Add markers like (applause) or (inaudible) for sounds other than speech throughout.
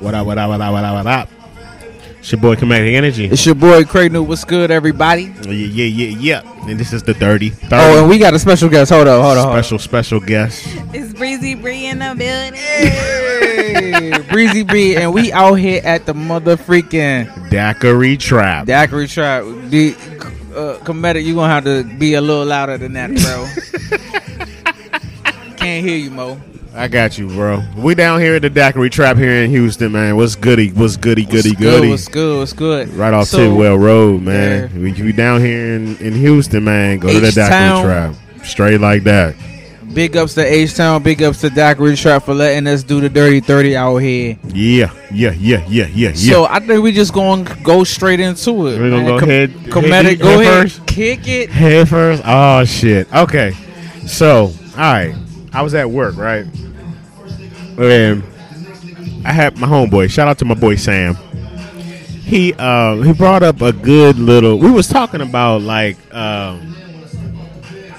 What up, what up, what up, what up, what up? It's your boy Comedic Energy. It's your boy Craig New. What's good, everybody? Yeah, yeah, yeah, yeah. And this is the Dirty 30. Oh, and we got a special guest. Hold on, hold on. Hold on. special, special guest. It's Breezy Bree in the building. Hey, Breezy B, and we out here at the mother freaking Daiquiri Trap. Daiquiri Trap. The uh, Comedic, you gonna have to be a little louder than that, bro. (laughs) Can't hear you, Mo. I got you, bro. We down here at the Daiquiri Trap here in Houston, man. What's goody? What's goody, goody, What's goody? Good, what's good? What's good? right off So, Tidwell Road, man. We you down here in, in Houston, man. Go to the. Daiquiri Trap. Straight like that. Big ups to H Town. Big ups to Daiquiri Trap for letting us do the dirty thirty out here. Yeah, yeah, yeah, yeah, yeah, yeah. So I think we just gonna go straight into it. We're gonna man. go Com- ahead- Comedic, go head ahead, first? kick it. Head first. Oh shit. Okay. So, all right. I was at work, right? And I had my homeboy. Shout out to my boy Sam. He uh he brought up a good little. We was talking about like um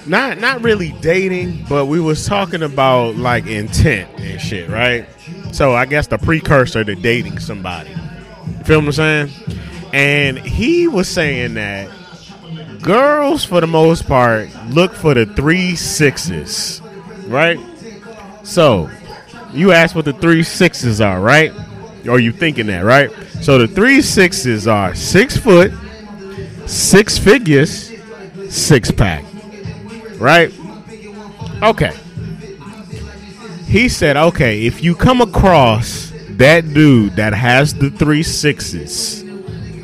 not not really dating, but we was talking about like intent and shit, right? So I guess the precursor to dating somebody. You feel what I'm saying? And he was saying that girls for the most part look for the three sixes, right? So you asked what the three sixes are, right? Or you thinking that, right? So the three sixes are six foot, six figures, six pack, right? Okay. He said, okay, if you come across that dude that has the three sixes,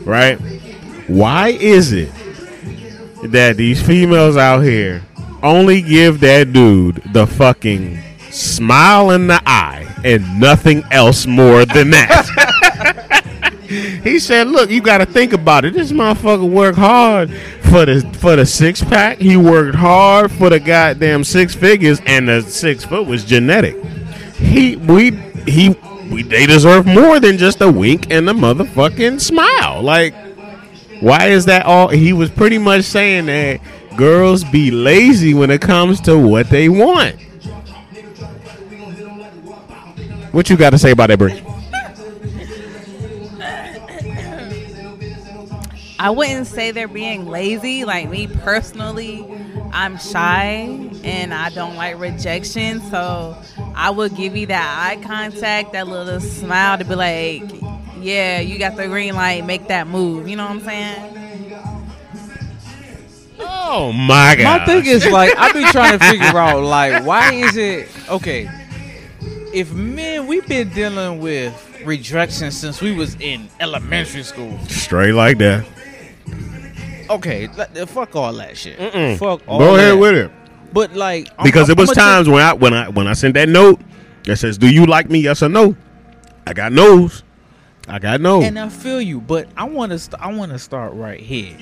right? Why is it that these females out here only give that dude the fucking smile in the eye and nothing else more than that. (laughs) he said, "Look, you got to think about it. This motherfucker worked hard for the for the six pack. He worked hard for the goddamn six figures, and the six foot was genetic. He we he we they deserve more than just a wink and a motherfucking smile. Like." Why is that all? He was pretty much saying that girls be lazy when it comes to what they want. What you got to say about that, Bree? I wouldn't say they're being lazy. Like me personally, I'm shy and I don't like rejection. So I would give you that eye contact, that little smile to be like, yeah, you got the green light, make that move. You know what I'm saying? Oh my god! My thing is like I be trying to (laughs) figure out like why is it okay? If men we've been dealing with rejection since we was in elementary school. straight like that. Okay, let- uh, fuck all that shit. Mm-mm. Fuck all Go ahead that. with it. But like I'm- Because I'm- it was I'ma times when I when I when I sent that note that says, "Do you like me? Yes or no?" I got no's. I got no. And I feel you, but I want to. St- I want to start right here.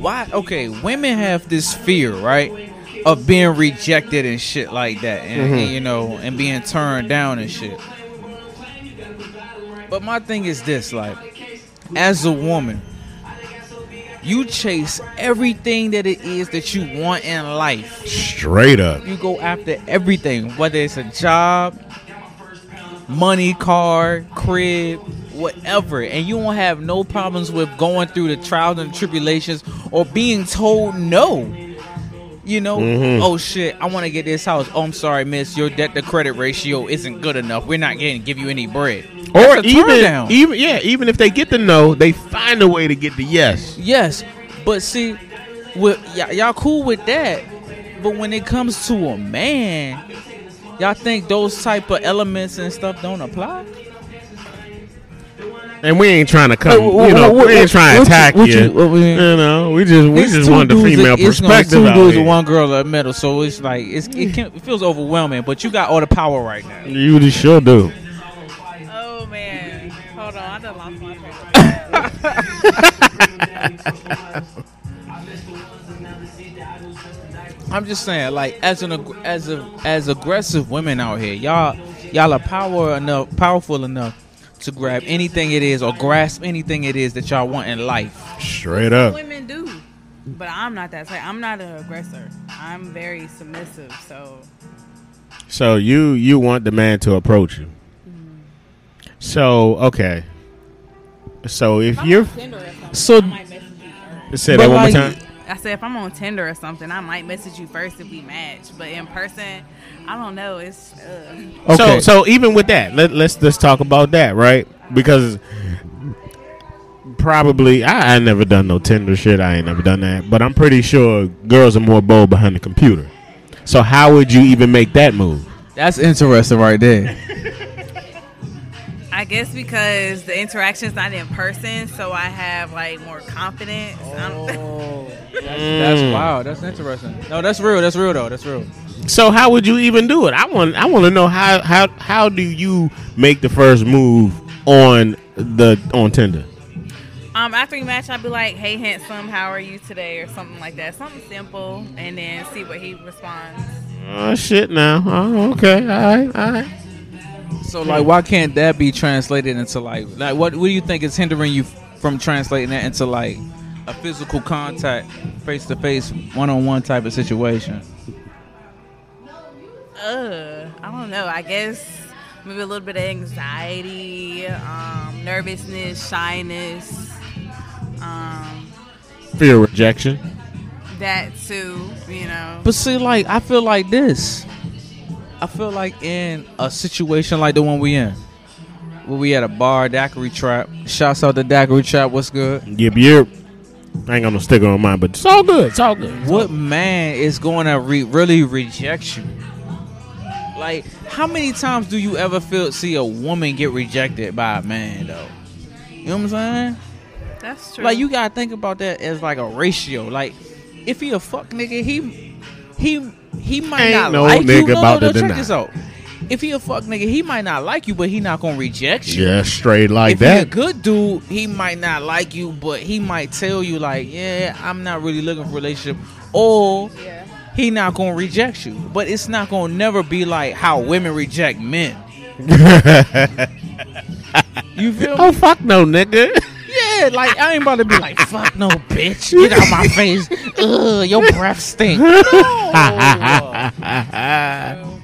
Why? Okay, women have this fear, right, of being rejected and shit like that, and, and, mm-hmm. you know, and being turned down and shit. But my thing is this: like, as a woman, you chase everything that it is that you want in life. Straight up. You go after everything, whether it's a job, money, car, crib, whatever, and you won't have no problems with going through the trials and tribulations or being told no. You know, Mhm. oh shit, I want to get this house. Oh, I'm sorry, miss, your debt to credit ratio isn't good enough. We're not getting give you any bread. Or even even yeah, even if they get the no, they find a way to get the yes. Yes, but see, with y- y'all cool with that, but when it comes to a man, y'all think those type of elements and stuff don't apply? And we ain't trying to come, Hey, wha- you know, wha- we ain't what- trying to what you- attack you. you- what we- You know, we just we just two want the dudes- female it's no, perspective two out dudes and one girl in the middle, so it's like it's, it, can, it feels overwhelming. But you got all the power right now. You just sure do. Oh man, hold on, I done lost my train. (laughs) I'm just saying, like as an as a as aggressive women out here, y'all y'all are power enough, powerful enough to grab anything it is or grasp anything it is that y'all want in life. Straight up. Women do, but I'm not that type. I'm not an aggressor. I'm very submissive. So So you you want the man to approach you. Mm-hmm. So okay. So if you're So- say that one more time. I said if I'm on Tinder or something, I might message you first if we match. But in person, I don't know. It's uh, So so even with that, let, let's let's talk about that, right? Because probably I, I never done no Tinder shit. I ain't never done that, but I'm pretty sure girls are more bold behind the computer. So how would you even make that move? That's interesting right there. (laughs) I guess because the interaction's not in person, so I have like more confidence. I'm- (laughs) that's, that's wow. That's interesting. No, that's real. That's real though. That's real. So how would you even do it? I want I want to know how how how do you make the first move on the on Tinder? Um, after we match, I'd be like, "Hey, handsome, how are you today?" or something like that, something simple, and then see what he responds. Oh shit! Now, oh, okay, all right, all right. So like, why can't that be translated into like like what? What do you think is hindering you from translating that into like a physical contact, face to face, one on one type of situation? Uh, I don't know. I guess maybe a little bit of anxiety, um, nervousness, shyness, um, Fear of rejection. that too. You know. But see, like I feel like this. I feel like in a situation like the one we in, where we at a bar, daiquiri trap. Shouts out to daiquiri trap. What's good? Yep, yep. I ain't got no sticker on mine, but it's all good. It's all good. What man is going to re- really reject you? Like, how many times do you ever feel see a woman get rejected by a man though? You know what I'm saying? That's true. Like, you gotta think about that as like a ratio. Like, if he a fuck nigga, he he he might Ain't not no like you. nigga No, about no, to no, check deny. this out. If he a fuck nigga, he might not like you, but he not gonna reject you. Yeah, straight like that. if he a good dude, he might not like you, but he might tell you like, yeah, I'm not really looking for a relationship, or yeah. he not gonna reject you. But it's not gonna never be like how women reject men. (laughs) You feel oh me? fuck no, nigga. Yeah, like I ain't about to be like, fuck no, bitch, get out my face. Ugh, your breath stink. (laughs) No.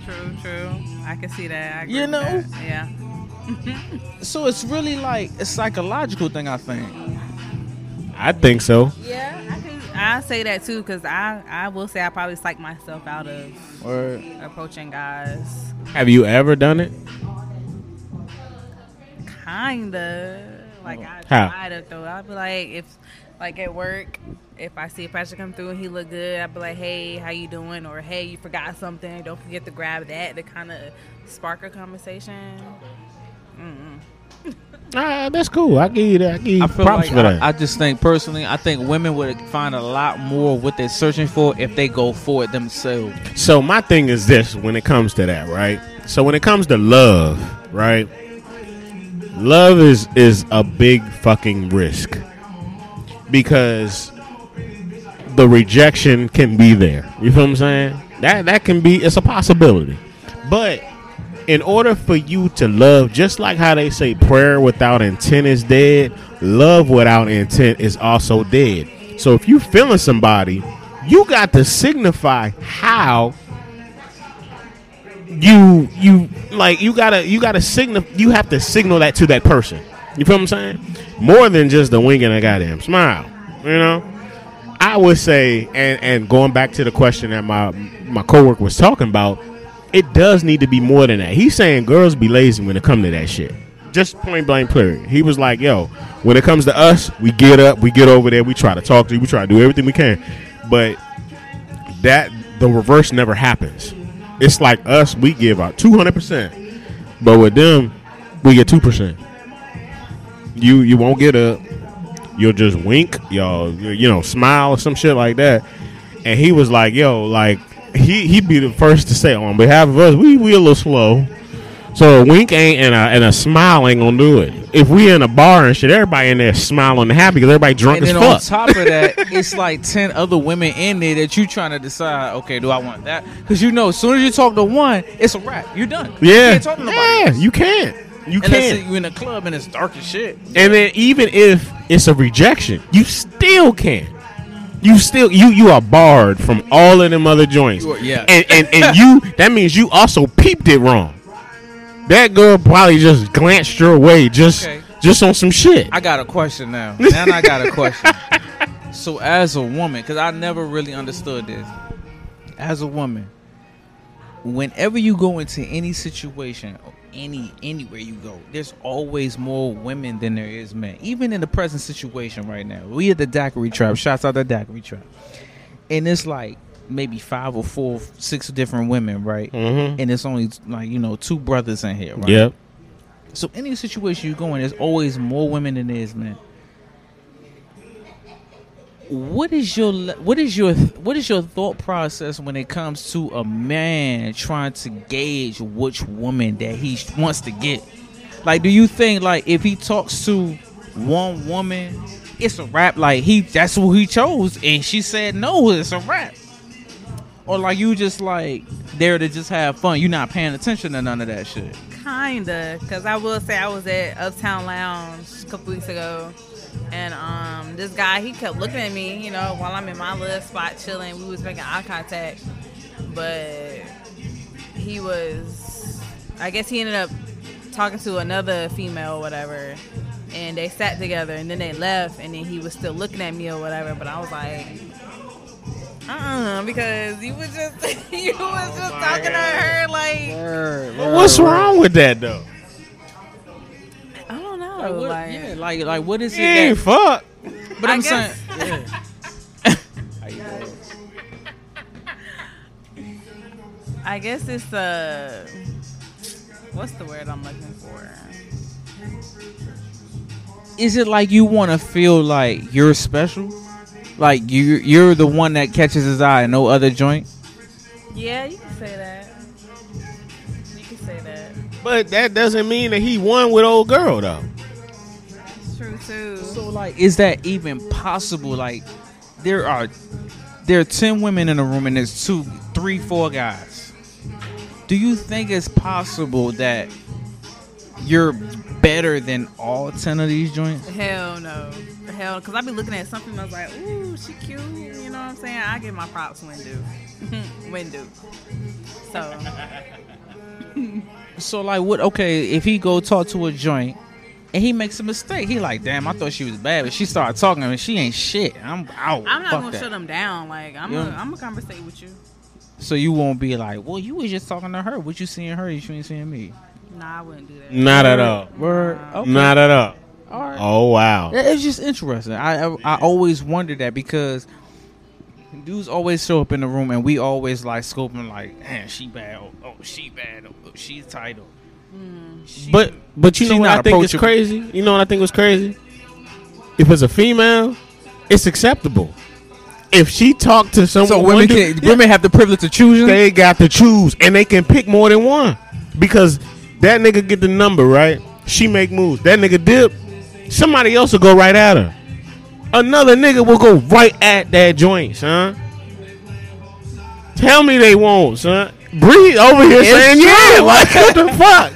True, true, true. I can see that. I agree You with know? that. Yeah. (laughs) so it's really like a psychological thing, I think. I think so. Yeah, I can. I say that too because I I will say I probably psych myself out of Or approaching guys. Have you ever done it? Kinda. Like I How? try to though. I'll be like if like at work, if I see a pastor come through and he look good, I'd be like, Hey, how you doing? Or hey, you forgot something. Don't forget to grab that to kind of spark a conversation. Ah, that's cool. I give you that. I give you I feel props like for that. I, I just think personally, I think women would find a lot more of what they're searching for if they go for it themselves. so my thing is this: when it comes to that, right? So when it comes to love, right? Love is is a big fucking risk because the rejection can be there. You feel what I'm saying? That that can be it's a possibility. But in order for you to love, just like how they say prayer without intent is dead, love without intent is also dead. So if you feeling somebody, you got to signify how you you like you gotta you gotta signal you have to signal that to that person. You feel what I'm saying? More than just the wink and a goddamn smile. You know? I would say and and going back to the question that my my coworker was talking about, it does need to be more than that. He's saying girls be lazy when it come to that shit. Just point blank period. He was like, yo, when it comes to us, we get up, we get over there, we try to talk to you, we try to do everything we can. But that the reverse never happens. It's like us, we give out two hundred percent, but with them, we get two percent. You you won't get up. You'll just wink, y'all. You know, smile or some shit like that. And he was like, "Yo, like he he'd be the first to say on behalf of us, we we a little slow." So a wink ain't and a and a smile ain't gonna do it. If we in a bar and shit, everybody in there smiling and happy because everybody drunk And as then on top of that, (laughs) it's like ten other women in there that you trying to decide. Okay, do I want that? Because you know, as soon as you talk to one, it's a wrap. You're done. Yeah, You can't talk to nobody. yeah, else. you can't. You can't. you in a club and it's dark as shit. And then even if it's a rejection, you still can. You still you you are barred from all of them other joints. Are- yeah. And and and you that means you also peeped it wrong. That girl probably just glanced your way, just Okay. just on some shit. I got a question now. (laughs) Now I got a question. so as a woman, because I never really understood this. As a woman, whenever you go into any situation, any anywhere you go, there's always more women than there is men. Even in the present situation right now, we at the Daiquiri Trap. Shouts out the Daiquiri Trap, and it's like maybe five or four, six different women, right? mm-hmm. And it's only like you know two brothers in here, right? Yep. So any situation you go in, there's always more women than there is men. What is your what is your what is your thought process when it comes to a man trying to gauge which woman that he wants to get? Like, do you think like if he talks to one woman, it's a rap? Like he that's who he chose, and she said no, it's a rap. Or like you just like there to just have fun. You're not paying attention to none of that shit. Kinda, cause I will say I was at Uptown Lounge a couple weeks ago, and um, this guy he kept looking at me, you know, while I'm in my little spot chilling. We was making eye contact, but he was, I guess he ended up talking to another female or whatever, and they sat together, and then they left, and then he was still looking at me or whatever. But I was like. Uh, because you was just (laughs) you was just talking to her like But what's wrong with that though? I don't know. Like, what, like, yeah, like like what is He ain't it? fuck. But I I'm guess- saying, (laughs) yeah. How you doing? I guess it's uh what's the word I'm looking for? is it like you want to feel like you're special? Like you you're the one that catches his eye, and no other joint. Yeah, you can say that. You can say that. But that doesn't mean that he won with old girl though. It's true too. So like, is that even possible? Like, there are there are ten women in a room, and there's two, three, four guys. Do you think it's possible that you're better than all ten of these joints? Hell no. Hell, because I be looking at something I was like, ooh, she cute. You know what I'm saying? I give my props when due. (laughs) when due. So, (laughs) So like, what? Okay, if he go talk to a joint. And he makes a mistake. He like, damn, I thought she was bad, but she started talking and she ain't shit. I'm out. I'm not Fuck going to that. shut him down. Like, I'm Yeah. going I'm to conversate with you. So you won't be like, well, you was just talking to her. What you seeing her? You ain't seeing me. Nah, I wouldn't do that. Not at all. Word. Okay. Not at all. All right. Oh wow. Yeah, It's just interesting. I, I I always wondered that because dudes always show up in the room and we always like scoping like, man, she bad. Oh, oh, she bad. Oh, she's title. Hmm. She- But but you know what I think is crazy? You know what I think was crazy? If it's a female, it's acceptable. If she talked to someone, so women one can dude- women have the privilege of choosing. they got to choose, and they can pick more than one because that nigga get the number right. She make moves. That nigga dip. Somebody else will go right at her. Another nigga will go right at that joint, son. Tell me they won't, son. Breathe over here It's saying true. yeah. Like what the (laughs) fuck?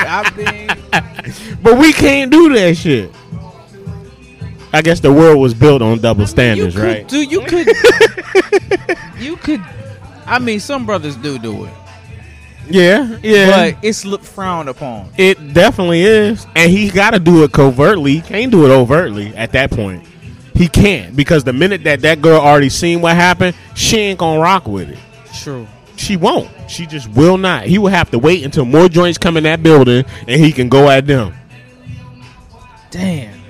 I mean, (laughs) But we can't do that shit. I guess the world was built on double standards, you could, right? Do you could (laughs) you could. I mean, some brothers do do it, Yeah, yeah. but it's looked frowned upon. it definitely is, and he got to do it covertly. He can't do it overtly at that point. He can't because the minute that that girl already seen what happened, she ain't gonna rock with it. True. She won't. She just will not. He will have to wait until more joints come in that building, and he can go at them. Damn.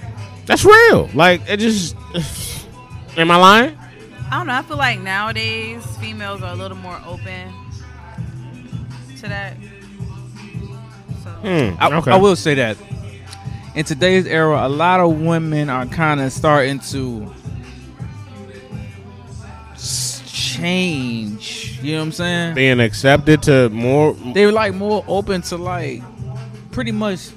That's real. Like it just. (sighs) Am I lying? I don't know. I feel like nowadays females are a little more open to that. So. Hmm, I, okay. I will say that in today's era, a lot of women are kind of starting to change. You know what I'm saying? being accepted to more. They're like more open to like pretty much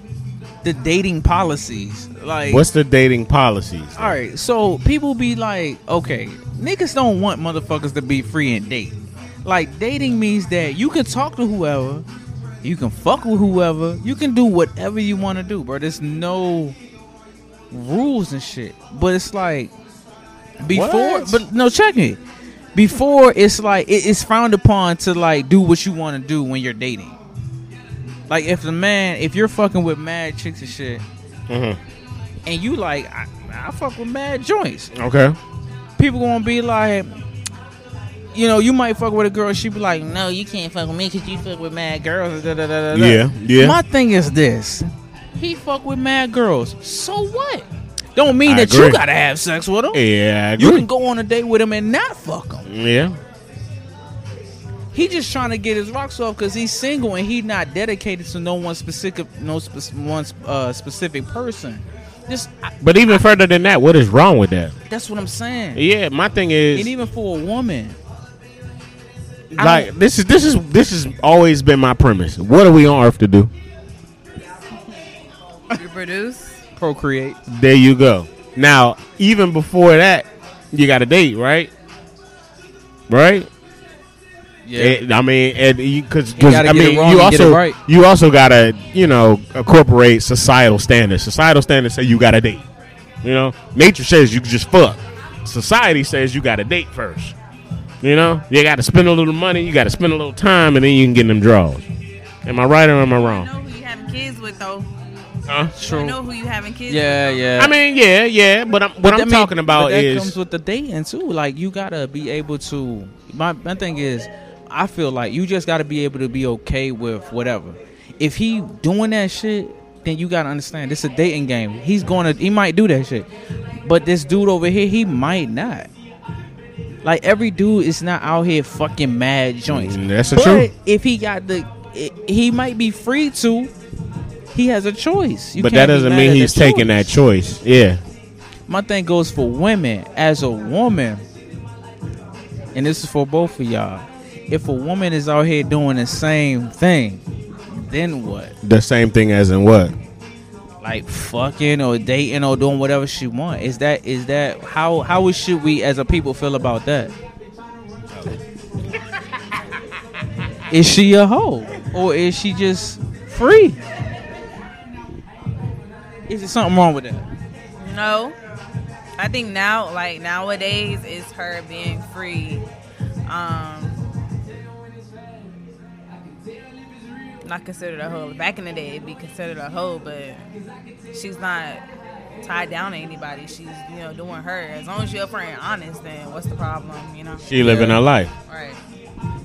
the dating policies. Like, What's the dating policies? all right, so people be like, okay, niggas don't want motherfuckers to be free and date. Like, dating means that you can talk to whoever, you can fuck with whoever, you can do whatever you want to do, bro. There's no rules and shit. But it's like before, What? but no, check it. Before it's like it, it's frowned upon to like do what you want to do when you're dating. Like if the man, if you're fucking with mad chicks and shit, Mhm. and you like, I, I fuck with mad joints. Okay. People gonna be like, you know, you might fuck with a girl. She be like, no, you can't fuck with me because you fuck with mad girls. Da, da, da. Yeah, yeah. My thing is this: he fuck with mad girls. So what? Don't mean I that you gotta have sex with him. Yeah, I You can go on a date with him and not fuck him. yeah. He just trying to get his rocks off because he's single and he not dedicated to no one specific, no spec- one uh, specific person. Just I, But even further than that, what is wrong with that? that's what I'm saying. Yeah, my thing is And even for a woman, I like don't- this is this is this has always been my premise. What are we on earth to do? You produce. procreate. There you go. Now, even before that, you got a date, right? Right? Yeah. Eh, I mean, and because You gotta I get it mean, wrong you and get it also right. you also gotta you know incorporate societal standards. Societal standards say you got a date. You know, nature says you just fuck. Society says you got to date first. You know, you got to spend a little money, you got to spend a little time, and then you can get them draws. Am I right or am I wrong? You know who you having kids with though. Huh? You know who you having kids Yeah, with. though. yeah. I mean, yeah, yeah, but I'm, what But I'm mean, talking about but that is comes with the dating too. Like you gotta be able to. My my thing is, I feel like you just gotta be able to be okay with whatever. If he doing that shit, then you gotta understand this is a dating game. He's going to he might do that shit, but this dude over here he might not. Like every dude is not out here fucking mad joints. Mm, that's the but truth. if he got the, he might be free to. He has a choice. You but that doesn't mean he's taking that choice. Yeah. my thing goes for women as a woman and this is for both of y'all if a woman is out here doing the same thing then what The same thing as in what? Like fucking or dating or doing whatever she want. Is that is that how how should we as a people feel about that? (laughs) Is she a hoe? Or is she just free? Is there something wrong with that? No. I think now, like nowadays, is her being free. Um, not considered a hoe. Back in the day, it'd be considered a hoe, but she's not tied down to anybody. She's you know doing her. As long as you're upfront and honest, then what's the problem? You know, She living Yeah. her life. right?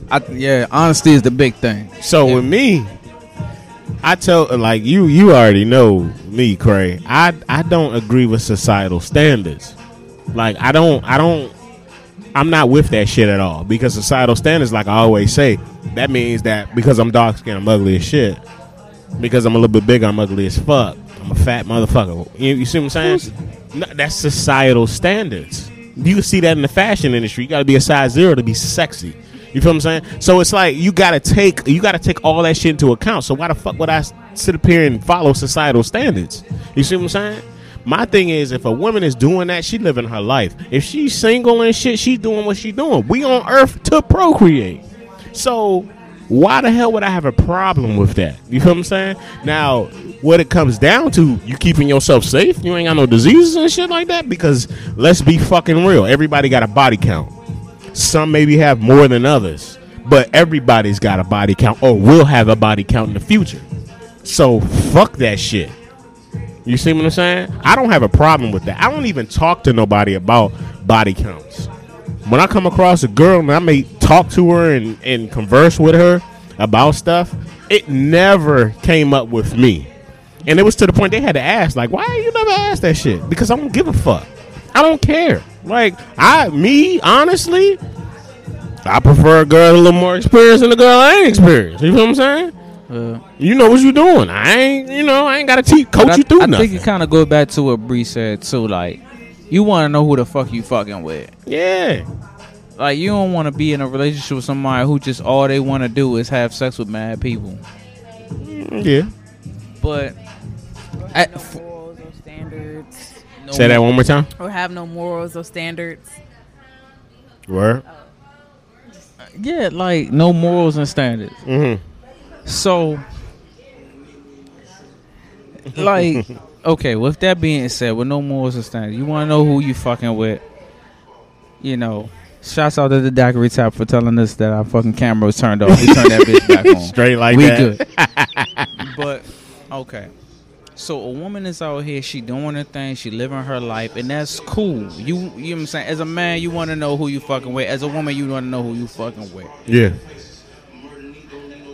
I, yeah, honesty is the big thing. So Yeah. with me, I tell like you you already know me, Cray. I I don't agree with societal standards. Like I don't I don't I'm not with that shit at all because societal standards, like I always say, that means that because I'm dark skinned, I'm ugly as shit. Because I'm a little bit bigger, I'm ugly as fuck. I'm a fat motherfucker. You, you see what I'm saying? No, that's societal standards. You can see that in the fashion industry. You got to be a size zero to be sexy. You feel what I'm saying? So it's like you got to take you got to take all that shit into account. So why the fuck would I sit up here and follow societal standards? You see what I'm saying? My thing is, if a woman is doing that, she living her life. If she's single and shit, she's doing what she's doing. We on Earth to procreate. So why the hell would I have a problem with that? You feel what I'm saying? Now, what it comes down to, you keeping yourself safe. You ain't got no diseases and shit like that. Because let's be fucking real. Everybody got a body count. Some maybe have more than others, but everybody's got a body count or will have a body count in the future. So fuck that shit. You see what I'm saying? I don't have a problem with that. I don't even talk to nobody about body counts. When I come across a girl and I may talk to her and, and converse with her about stuff, it never came up with me. And it was to the point they had to ask, like, why you never asked that shit? Because I don't give a fuck. I don't care. Like, I, me, honestly, I prefer a girl a little more experienced than a girl I ain't experienced. You feel what I'm saying? Uh, You know what you're doing. I ain't, you know, I ain't got to teach, but coach I, you through I nothing. think it kind of goes back to what Bree said too. Like, you want to know who the fuck you fucking with. yeah. Like, you don't want to be in a relationship with somebody who just all they want to do is have sex with mad people. Yeah. But at, No f- morals or standards, no Say that one more time. or have no morals or standards. Word. Yeah, like no morals and standards. Mm-hmm. So, like, (laughs) okay. With that being said, with no morals and standards, you want to know who you fucking with. You know, Shouts out to the daiquiri trap for telling us that our fucking camera was turned off. We turned that bitch back (laughs) on. Straight like we that. good. (laughs) but okay. So a woman is out here, she doing her thing, she living her life, and that's cool. You you know what I'm saying? As a man, you wanna know who you fucking with. As a woman, you wanna know who you fucking with. Yeah.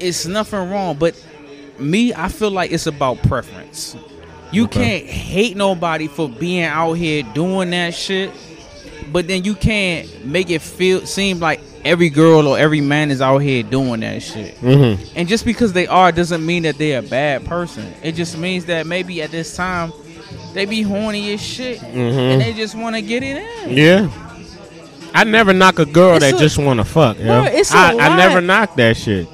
It's nothing wrong, but me, I feel like it's about preference. You Okay. can't hate nobody for being out here doing that shit, but then you can't make it feel seem like every girl or every man is out here doing that shit. Mm-hmm. And just because they are doesn't mean that they're a bad person. It just means that maybe at this time they be horny as shit and they just want to get it in. Yeah. I never knock a girl It's that a- just want to fuck. yo. Bro, it's a I, I lot. never knock that shit.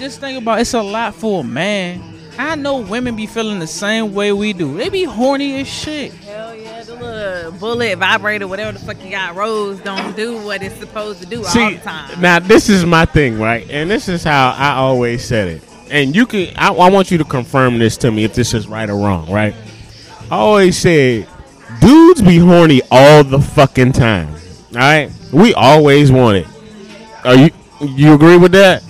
Just think about it's a lot for a man. I know women be feeling the same way we do. They be horny as shit. Hell yeah, the little bullet vibrator, whatever the fuck you got, Rose don't do what it's supposed to do all the time. now this is my thing, right? And this is how I always said it. And you can, I, I want you to confirm this to me if this is right or wrong, right? I always said, dudes be horny all the fucking time. All right, we always want it. Are you you agree with that?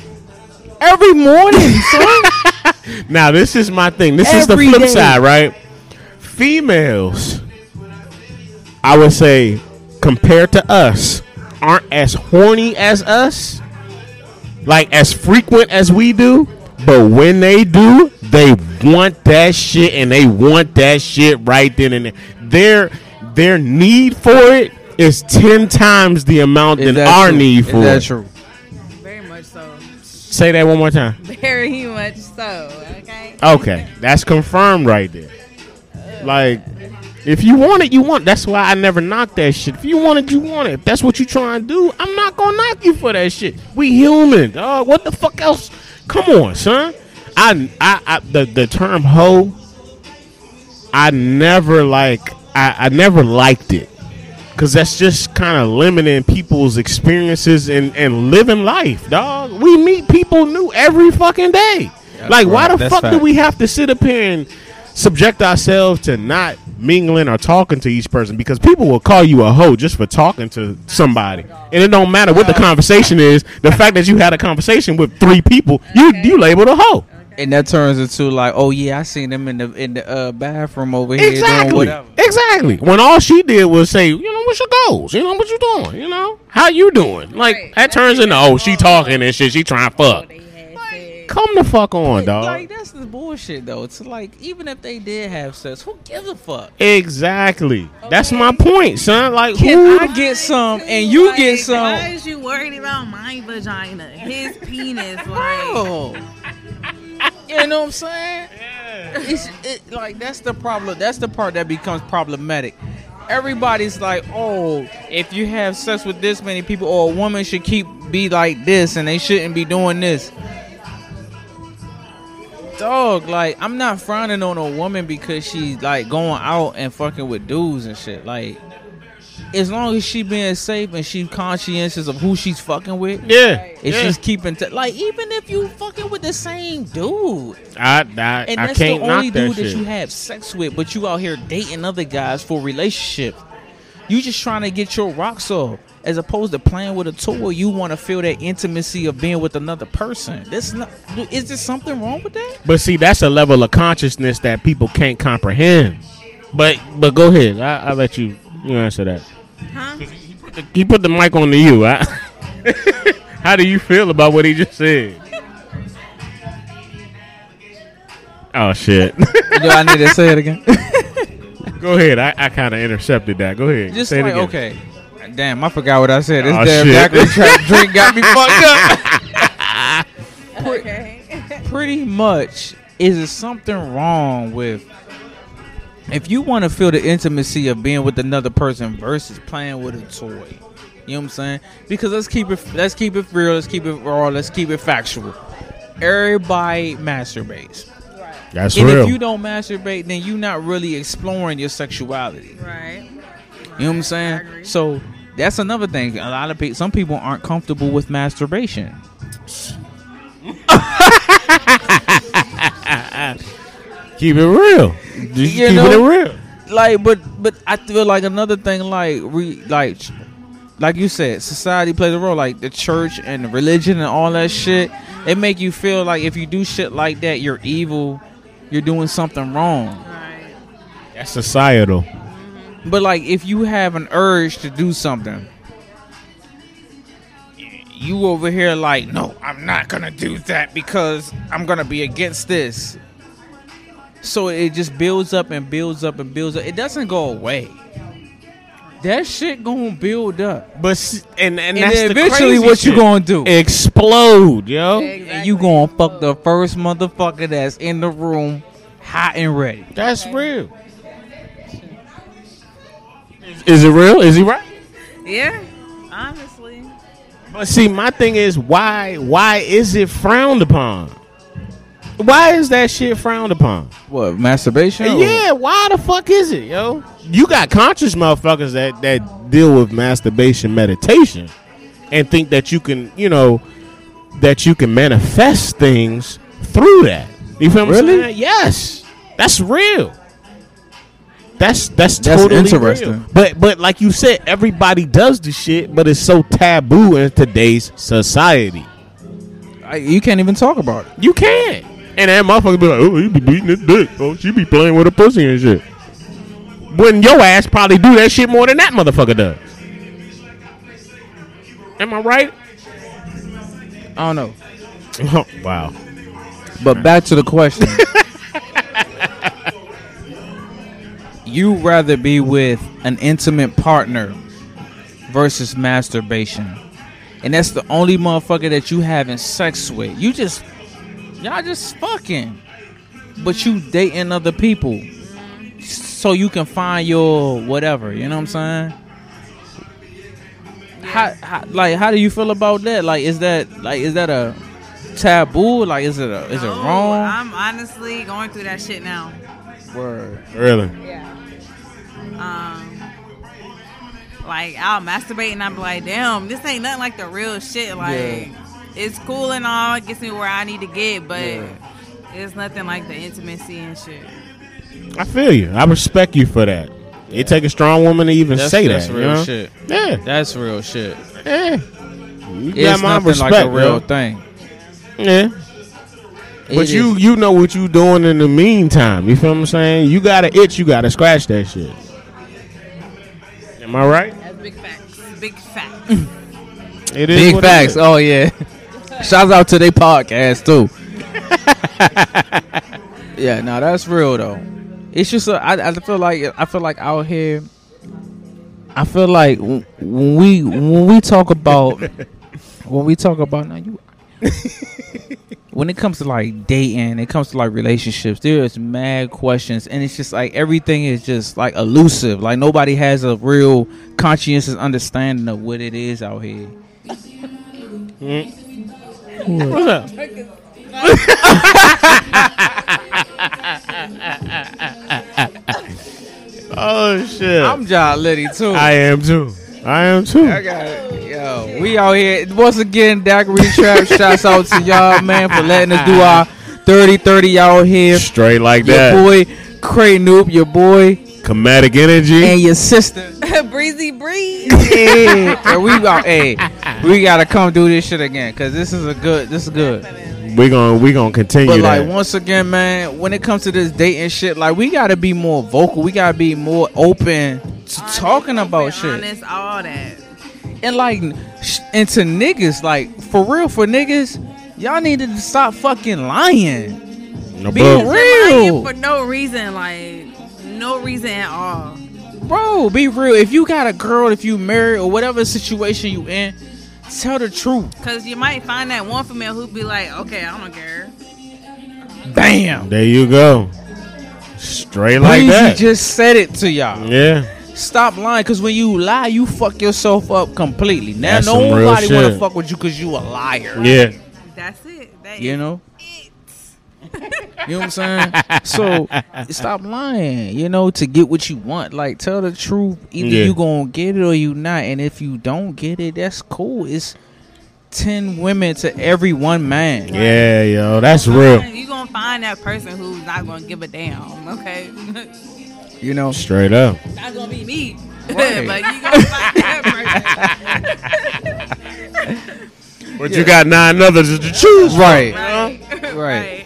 Every morning, (laughs) son. Now this is my thing. This is the Every flip day. side, right? Females, I would say, compared to us, aren't as horny as us, like as frequent as we do. But when they do, they want that shit, and they want that shit right then and there. Their their need for it is ten times the amount Is than that our true? need Is for that it. true? Very much so. Say that one more time. (laughs) Very much so. Okay. Okay, that's confirmed right there. Like, if you want it, you want. That's why I never knock that shit. If you want it, you want it. If that's what you trying to do, I'm not gonna knock you for that shit. We human, dog. What the fuck else? Come on, son. I, I, I the the term hoe. I never like. I, I never liked it. Cause that's just kind of limiting people's experiences and, and living life, dog. We meet people new every fucking day. That's like, why the fuck do we have to sit up here and subject ourselves to not mingling or talking to each person? Because people will call you a hoe just for talking to somebody, and it don't matter what the conversation is. The fact that you had a conversation with three people, you you labeled a hoe. And that turns into like, oh yeah, I seen them in the in the uh, bathroom over here doing Exactly. whatever. Exactly. When all she did was say, you know, what's your goals? You know, what you doing? You know, how you doing? Like Right. that turns into oh, she talking and shit. She trying to fuck. They Come the fuck on, dog. Like that's the bullshit though. It's like even if they did have sex, who gives a fuck? Exactly. That's my point, son. Like Can who? I get some and you Like, get some? Why is you worried about my vagina? His penis, like. Bro. You know what I'm saying? It's it, like that's the problem. That's the part that becomes problematic. Everybody's like, oh, if you have sex with this many people, or a woman should keep be like this, and they shouldn't be doing this. Dog, like I'm not frowning on a woman because she's like going out and fucking with dudes and shit. Like, as long as she being safe and she conscientious of who she's fucking with, Yeah. if yeah. she's keeping t- like even if you fucking with the same dude I, I, and I that's can't the only that dude that shit. you have sex with but you out here dating other guys for relationship you just trying to get your rocks off as opposed to playing with a toy you want to feel that intimacy of being with another person this not is there something wrong with that But see, that's a level of consciousness that people can't comprehend. But but go ahead. I, I'll let you you answer that. Huh? He put the mic on to you. I, (laughs) how do you feel about what he just said? Oh shit! do i need to say it again (laughs) Go ahead. I, I kind of intercepted that. Go ahead. just Say it again. okay damn i forgot what i said this Aw, damn shit. daiquiri trap drink got me fucked up (laughs) Okay. pretty much is there something wrong with if you want to feel the intimacy of being with another person versus playing with a toy you know what i'm saying? Because let's keep it let's keep it real let's keep it raw let's keep it factual. Everybody masturbates. That's and real. if you don't masturbate then you're not really exploring your sexuality. Right. you know what i'm saying? So that's another thing. A lot of people some people aren't comfortable with masturbation (laughs) (laughs) keep it real. Just You keep know? it real. like but but I feel like another thing like re like like you said, society plays a role. Like the church and the religion and all that shit. It make you feel like if you do shit like that, you're evil. You're doing something wrong. Right. That's societal. Mm-hmm. But like if you have an urge to do something, you over here like, no, I'm not gonna do that because I'm gonna be against this. So it just builds up and builds up and builds up. It doesn't go away. That shit gonna build up. But s- and and, And that's then the eventually crazy what you shit. gonna do? Explode, yo. And you gonna fuck the first motherfucker that's in the room hot and ready. That's real. Is, is it real? Is he right? Yeah. Honestly. But see, my thing is why why is it frowned upon? Why is that shit frowned upon? What, masturbation? Yeah, why the fuck is it, yo? You got conscious motherfuckers that that deal with masturbation meditation and think that you can, you know, that you can manifest things through that. You feel what I'm Really? Yes. That's real. That's that's That's totally interesting. real. But but like you said, everybody does the shit, but it's so taboo in today's society. I- you can't even talk about it. You can't. And that motherfucker be like, oh, he be beating his dick. Oh, she be playing with a pussy and shit. When your ass probably do that shit more than that motherfucker does. Am I right? I don't know. Oh, wow. But back to the question. (laughs) you rather be with an intimate partner versus masturbation. And that's the only motherfucker that you having sex with. You just y'all just fucking. But you dating other people. So you can find your whatever, you know what I'm saying? How, how like how do you feel about that? Like is that like is that a taboo? Like is it a, is it wrong? I'm honestly going through that shit now. Word. Really? Yeah. Um, like I'll masturbate and I'm like, damn, this ain't nothing like the real shit. Like, Yeah. It's cool and all, it gets me where I need to get, but Yeah. it's nothing like the intimacy and shit. I feel you. I respect you for that. It take a strong woman to even That's, say that's that. real you know? shit. Yeah. That's real shit. Yeah. You It's got my nothing respect, like a real yo. thing. Yeah. But It you is- you know what you doing in the meantime. You feel what I'm saying? You got to itch, you got to scratch that shit. Am I right? That's big facts. Big facts. (laughs) It is big facts. is. Oh yeah. Shouts out to their podcast too. (laughs) yeah, no, that's real though. It's just a, I, I feel like I feel like out here. I feel like when we when we talk about (laughs) when we talk about now you (laughs) when it comes to like dating, it comes to like relationships, there is mad questions, and it's just like everything is just like elusive. Like nobody has a real conscientious understanding of what it is out here. Mm. What's (laughs) up? oh shit! I'm John Liddy too. I am too. I am too. I got it. Yo, we out here once again. Daiquiri Trap. Shouts out to y'all, man, for letting us do our 30 30 out here. Straight like Your that. Your boy Cray Noob, your boy, Comedic energy. and your sister. (laughs) Breezy breeze. (laughs) yeah, and we out. Hey, we gotta come do this shit again because this is a good. This is good. we gonna we gonna continue But that. like once again, man, when it comes to this dating shit, like we gotta be more vocal. We gotta be more open to talking about Honest, shit. Honest, all that. and like sh- and to niggas like for real for niggas y'all need to stop fucking lying No, be real. Lying for no reason, like no reason at all. bro be real if you got a girl if you married or whatever situation you in tell the truth Cause you might find that one female who'd be like, okay, I don't care. bam There you go. Straight like Breezy that. just said it to y'all yeah. stop lying because when you lie you fuck yourself up completely now That's some real nobody want to shit. fuck with you because you a liar Yeah. That's it. That you is know it. (laughs) You know what I'm saying? so stop lying, you know, to get what you want. Like tell the truth. Either Yeah. you gonna get it or you not. And if you don't get it, that's cool. It's ten women to every one man. Yeah, yo. That's real. You gonna find that person who's not gonna give a damn. Okay, (laughs) You know? Straight up. not gonna be me. (laughs) Right. but you gonna find that (laughs) person. But you got nine others to choose. from. Right. Right. Right.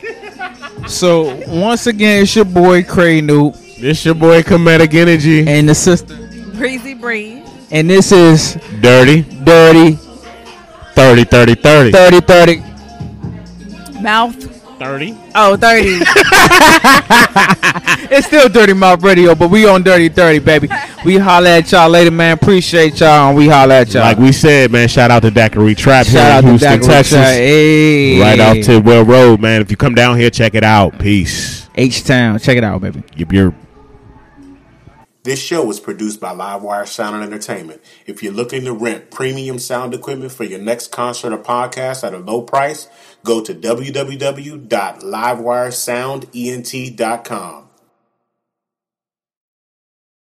So once again, it's your boy Cray Newt This your boy Comedic Energy. and the sister, Breezy Bree. and this is Dirty. Dirty 30, 30, 30. 30 30. Mouth. 30. Oh, 30. (laughs) It's still Dirty Mouth Radio, but we on Dirty 30, baby. We holla at y'all later, man. Appreciate y'all, and we holla at y'all. Like we said, man, shout out to Daiquiri Trap Shout out here in Houston, Daiquiri Texas. Trap. Hey. Right off to Tidwell Road, man. If you come down here, check it out. Peace. H Town. Check it out, baby. Yep, you're This show was produced by Livewire Sound and Entertainment. If you're looking to rent premium sound equipment for your next concert or podcast at a low price, go to www.livewiresoundent.com.